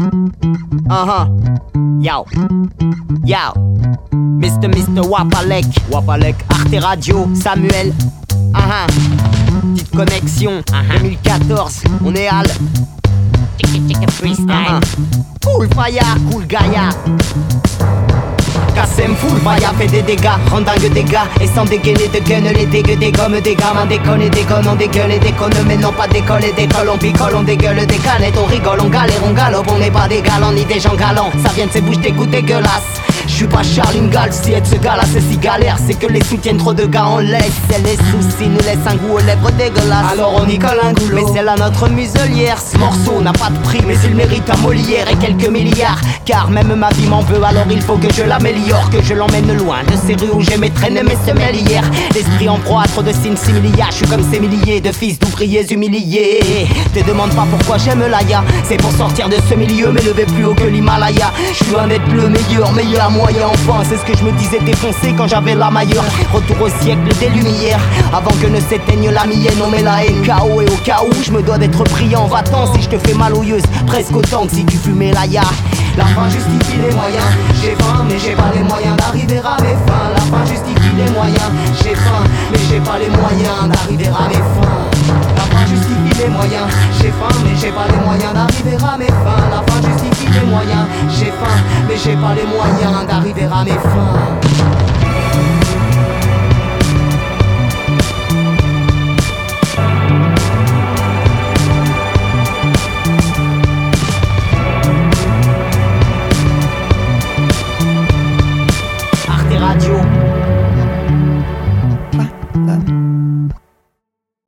Uh-huh. Yo. Yo. Mr. Mr. Wapalek. Wapalek. Arte Radio. Samuel. Uh-huh. Petite connexion. 2014. On est Al. Uh-huh. Cool Faya. Cool Gaia. Kassem full Faya fait des dégâts, rend dingue des gars. Et sans dégainer de gun, les dégueux des gommes Des gamins déconne et déconne, on dégueule et déconne. Mais non pas d'école et on picole, on dégueule des canettes. On rigole, on galère, on galope, on n'est pas des galants ni des gens galants. Ça vient de ces bouches d'écoute dégueulasses je suis pas Charlie Gall, si être ce gars-là c'est si galère. C'est que les soutiennent trop de gars, on laisse. Et les soucis nous laissent un goût aux lèvres dégueulasses. Alors on y colle un goulot. Mais c'est là notre muselière. Ce morceau n'a pas de prix mais il mérite un Molière et quelques milliards. Car même ma vie m'en veut alors il faut que je l'améliore Que je l'emmène loin de ces rues où j'ai mes traînes mes semelles hier L'esprit en proie à trop de signes similia Je suis comme ces milliers de fils d'ouvriers humiliés. Te demande pas pourquoi j'aime l'aya C'est pour sortir de ce milieu m'élever plus haut que l'Himalaya. Je suis un être le meilleur, meilleur moi enfin C'est ce que je me disais défoncé quand j'avais la mailleur Retour au siècle des lumières Avant que ne s'éteigne la mienne. On met la haine KO et au cas où Je me dois d'être priant Va-t'en si je te fais mal aux yeux Presque autant que si tu fumais la ya La fin justifie les moyens. J'ai faim mais j'ai pas les moyens d'arriver à mes fins. La fin justifie les moyens. J'ai faim mais j'ai pas les moyens d'arriver à mes fins. La fin justifie les moyens. J'ai faim mais j'ai pas les moyens d'arriver à mes fins. La fin justifie j'ai pas les moyens hein, d'arriver à mes fins. Radio